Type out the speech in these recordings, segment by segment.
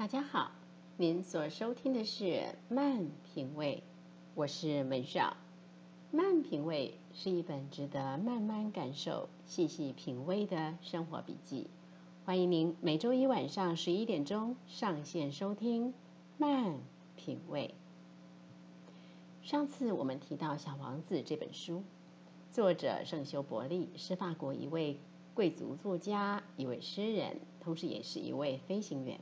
大家好，您所收听的是《慢品味》，我是门少。《慢品味》是一本值得慢慢感受、细细品味的生活笔记。欢迎您每周一晚上十一点钟上线收听《慢品味》。上次我们提到《小王子》这本书，作者圣修伯利是法国一位贵族作家、一位诗人，同时也是一位飞行员。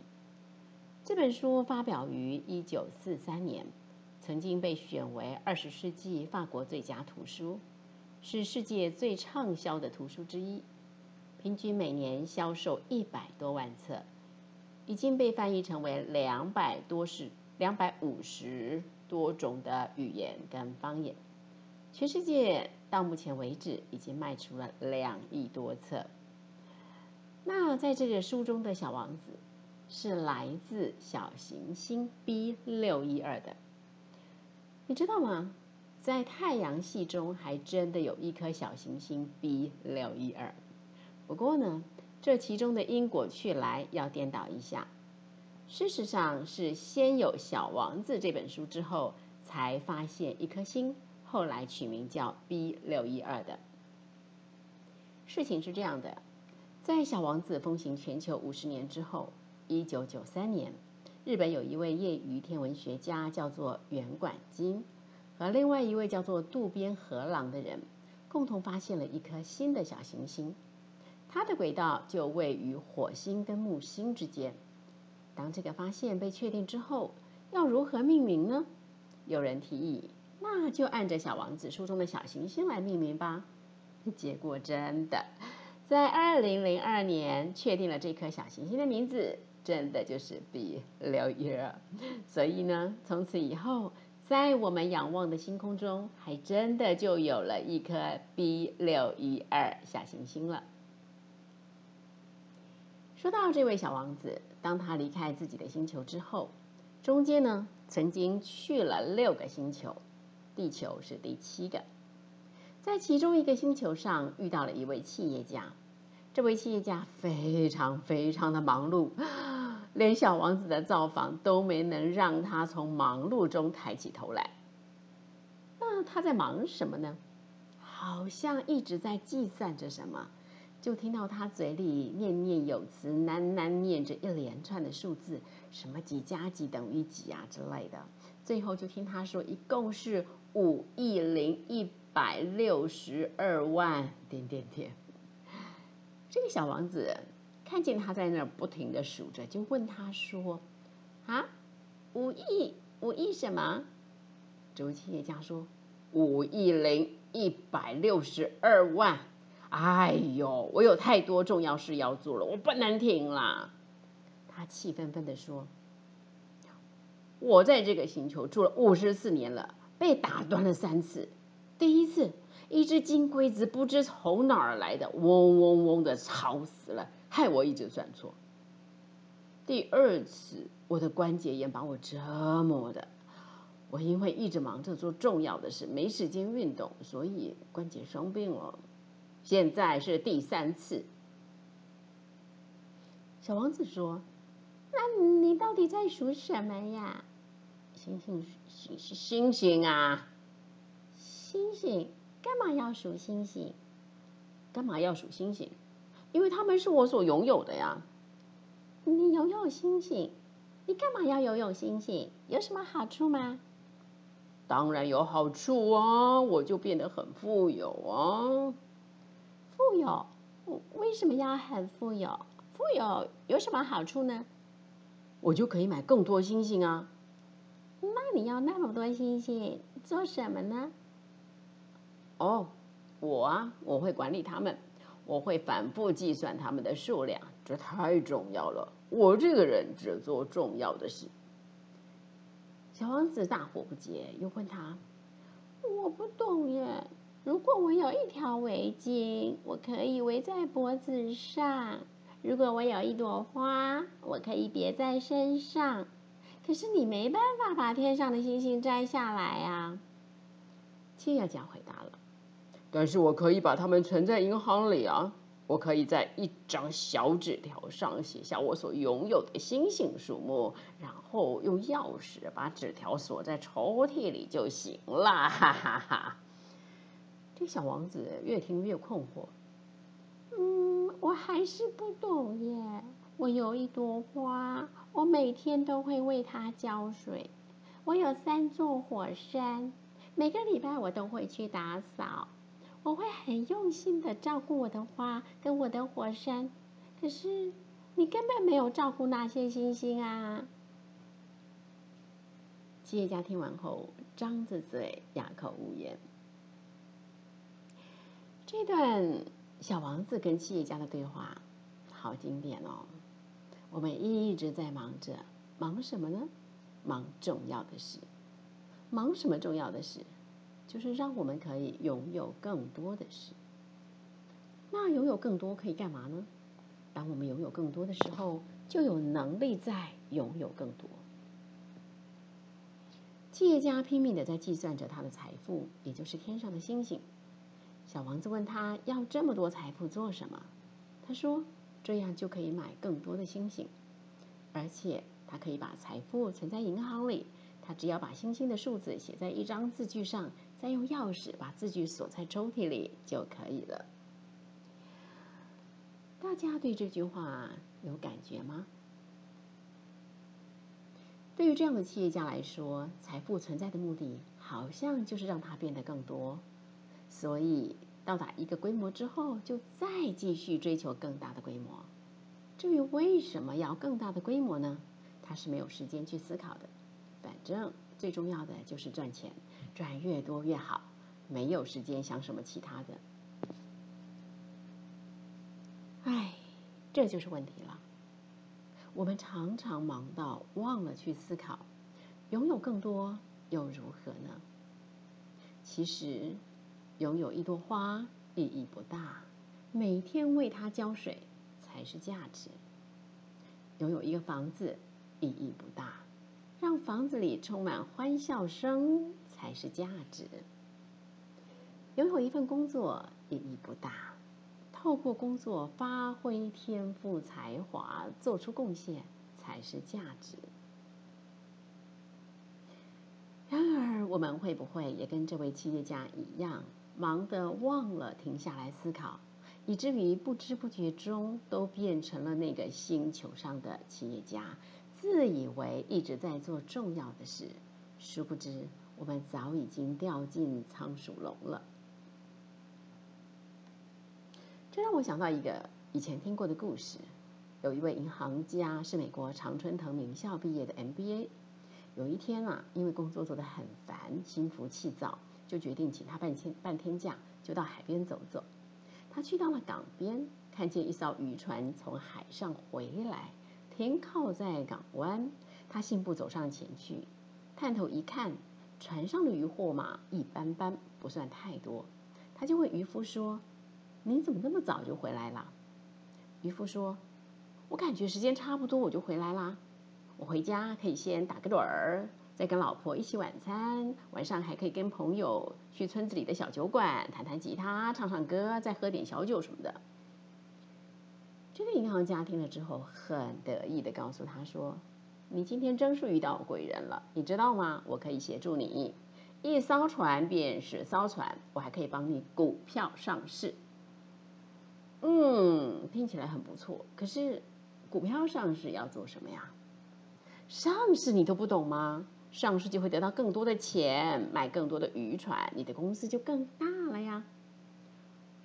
这本书发表于一九四三年，曾经被选为二十世纪法国最佳图书，是世界最畅销的图书之一，平均每年销售一百多万册，已经被翻译成为两百多是两百五十多种的语言跟方言，全世界到目前为止已经卖出了两亿多册。那在这个书中的小王子。是来自小行星 B 六一二的，你知道吗？在太阳系中还真的有一颗小行星 B 六一二。不过呢，这其中的因果去来要颠倒一下。事实上是先有《小王子》这本书之后，才发现一颗星，后来取名叫 B 六一二的。事情是这样的，在《小王子》风行全球五十年之后。一九九三年，日本有一位业余天文学家叫做远管金，和另外一位叫做渡边和郎的人，共同发现了一颗新的小行星。它的轨道就位于火星跟木星之间。当这个发现被确定之后，要如何命名呢？有人提议，那就按着《小王子》书中的小行星来命名吧。结果真的，在二零零二年确定了这颗小行星的名字。真的就是 B 六一二，所以呢，从此以后，在我们仰望的星空中，还真的就有了一颗 B 六一二小行星了。说到这位小王子，当他离开自己的星球之后，中间呢，曾经去了六个星球，地球是第七个，在其中一个星球上遇到了一位企业家。这位企业家非常非常的忙碌，连小王子的造访都没能让他从忙碌中抬起头来。那他在忙什么呢？好像一直在计算着什么。就听到他嘴里念念有词，喃喃念着一连串的数字，什么几加几等于几啊之类的。最后就听他说，一共是五亿零一百六十二万点点点。这个小王子看见他在那儿不停的数着，就问他说：“啊，五亿五亿什么？”这位企业家说：“五亿零一百六十二万。”哎呦，我有太多重要事要做了，我不能停啦！他气愤愤的说：“我在这个星球住了五十四年了，被打断了三次，第一次。”一只金龟子不知从哪儿来的，嗡嗡嗡的吵死了，害我一直算错。第二次，我的关节炎把我折磨的，我因为一直忙着做重要的事，没时间运动，所以关节生病了。现在是第三次。小王子说：“那你到底在数什么呀？”星星，星星，星星啊，星星。干嘛要数星星？干嘛要数星星？因为他们是我所拥有的呀。你拥有星星，你干嘛要拥有星星？有什么好处吗？当然有好处啊！我就变得很富有啊。富有？为什么要很富有？富有有什么好处呢？我就可以买更多星星啊。那你要那么多星星做什么呢？哦，我啊，我会管理他们，我会反复计算他们的数量，这太重要了。我这个人只做重要的事。小王子大惑不解，又问他：“我不懂耶，如果我有一条围巾，我可以围在脖子上；如果我有一朵花，我可以别在身上。可是你没办法把天上的星星摘下来啊。”企业家回答了。但是我可以把它们存在银行里啊！我可以在一张小纸条上写下我所拥有的星星数目，然后用钥匙把纸条锁在抽屉里就行了。哈哈哈！这小王子越听越困惑。嗯，我还是不懂耶。我有一朵花，我每天都会为它浇水。我有三座火山，每个礼拜我都会去打扫。我会很用心的照顾我的花跟我的火山，可是你根本没有照顾那些星星啊！企业家听完后，张着嘴，哑口无言。这段小王子跟企业家的对话，好经典哦！我们一直在忙着，忙什么呢？忙重要的事。忙什么重要的事？就是让我们可以拥有更多的事。那拥有更多可以干嘛呢？当我们拥有更多的时候，就有能力在拥有更多。企业家拼命的在计算着他的财富，也就是天上的星星。小王子问他要这么多财富做什么？他说：“这样就可以买更多的星星，而且他可以把财富存在银行里。他只要把星星的数字写在一张字据上。”再用钥匙把字据锁在抽屉里就可以了。大家对这句话有感觉吗？对于这样的企业家来说，财富存在的目的好像就是让它变得更多，所以到达一个规模之后，就再继续追求更大的规模。至于为什么要更大的规模呢？他是没有时间去思考的。反正最重要的就是赚钱。赚越多越好，没有时间想什么其他的。唉，这就是问题了。我们常常忙到忘了去思考，拥有更多又如何呢？其实，拥有一朵花意义不大，每天为它浇水才是价值。拥有一个房子意义不大，让房子里充满欢笑声。才是价值。拥有一份工作意义不大，透过工作发挥天赋才华，做出贡献才是价值。然而，我们会不会也跟这位企业家一样，忙得忘了停下来思考，以至于不知不觉中都变成了那个星球上的企业家，自以为一直在做重要的事，殊不知。我们早已经掉进仓鼠笼了。这让我想到一个以前听过的故事：有一位银行家是美国常春藤名校毕业的 MBA。有一天啊，因为工作做得很烦，心浮气躁，就决定请他半天半天假，就到海边走走。他去到了港边，看见一艘渔船从海上回来，停靠在港湾。他信步走上前去，探头一看。船上的渔获嘛，一般般，不算太多。他就问渔夫说：“你怎么那么早就回来了？”渔夫说：“我感觉时间差不多，我就回来啦。我回家可以先打个盹儿，再跟老婆一起晚餐，晚上还可以跟朋友去村子里的小酒馆弹弹吉他、唱唱歌，再喝点小酒什么的。”这个银行家听了之后，很得意的告诉他说。你今天真是遇到贵人了，你知道吗？我可以协助你，一艘船变十艘船，我还可以帮你股票上市。嗯，听起来很不错。可是股票上市要做什么呀？上市你都不懂吗？上市就会得到更多的钱，买更多的渔船，你的公司就更大了呀。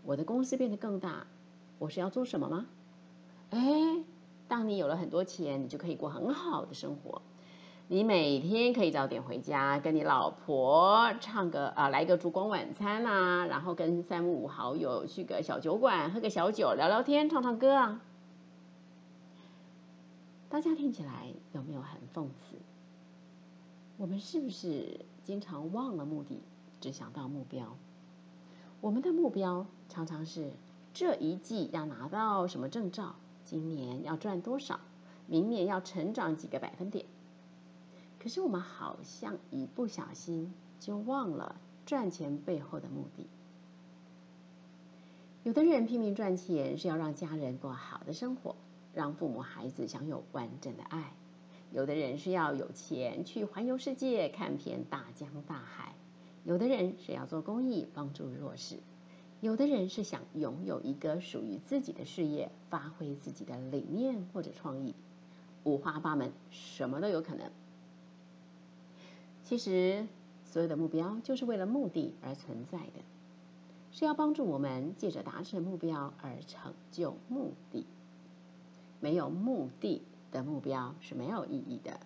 我的公司变得更大，我是要做什么吗？哎。当你有了很多钱，你就可以过很好的生活。你每天可以早点回家，跟你老婆唱个啊，来个烛光晚餐啊，然后跟三五好友去个小酒馆喝个小酒，聊聊天，唱唱歌啊。大家听起来有没有很讽刺？我们是不是经常忘了目的，只想到目标？我们的目标常常是这一季要拿到什么证照？今年要赚多少？明年要成长几个百分点？可是我们好像一不小心就忘了赚钱背后的目的。有的人拼命赚钱是要让家人过好的生活，让父母孩子享有完整的爱；有的人是要有钱去环游世界，看遍大江大海；有的人是要做公益，帮助弱势；有的人是想拥有一个属于自己的事业，发挥自己的理念或者创意。五花八门，什么都有可能。其实，所有的目标就是为了目的而存在的。是要帮助我们借着达成目标而成就目的。没有目的的目标是没有意义的。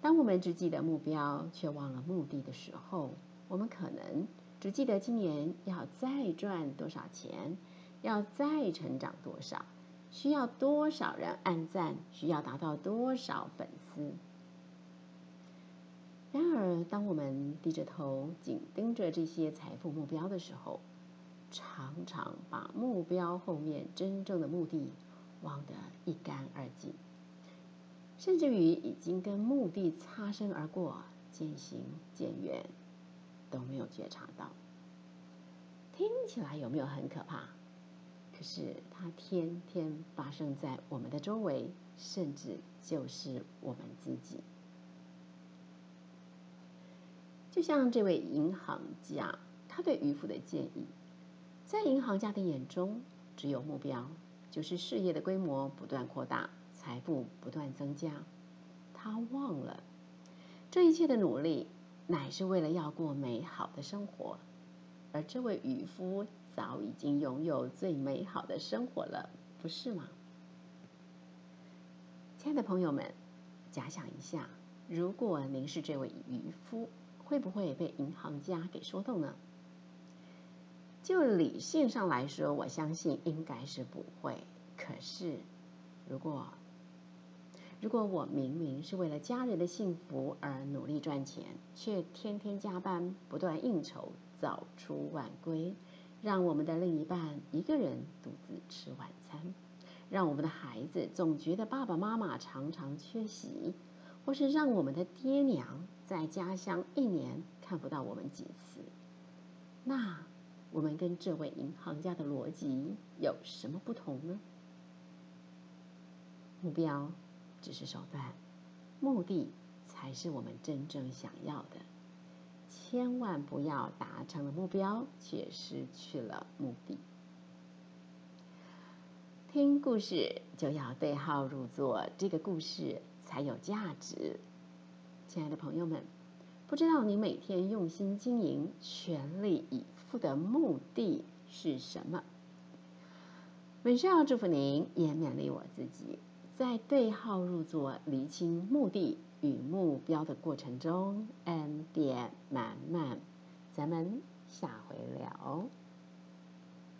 当我们只记得目标却忘了目的的时候，我们可能只记得今年要再赚多少钱，要再成长多少，需要多少人按赞，需要达到多少粉丝。然而，当我们低着头紧盯着这些财富目标的时候，常常把目标后面真正的目的忘得一干二净，甚至于已经跟目的擦身而过，渐行渐远，都没有觉察到。听起来有没有很可怕？可是它天天发生在我们的周围，甚至就是我们自己。就像这位银行家，他对渔夫的建议，在银行家的眼中，只有目标，就是事业的规模不断扩大，财富不断增加。他忘了，这一切的努力，乃是为了要过美好的生活，而这位渔夫早已经拥有最美好的生活了，不是吗？亲爱的朋友们，假想一下，如果您是这位渔夫。会不会被银行家给说动呢？就理性上来说，我相信应该是不会。可是，如果如果我明明是为了家人的幸福而努力赚钱，却天天加班、不断应酬、早出晚归，让我们的另一半一个人独自吃晚餐，让我们的孩子总觉得爸爸妈妈常常缺席。或是让我们的爹娘在家乡一年看不到我们几次，那我们跟这位银行家的逻辑有什么不同呢？目标只是手段，目的才是我们真正想要的。千万不要达成了目标却失去了目的。听故事就要对号入座，这个故事。才有价值，亲爱的朋友们，不知道你每天用心经营、全力以赴的目的是什么？本少祝福您，也勉励我自己，在对号入座、厘清目的与目标的过程中，恩典满满。咱们下回聊。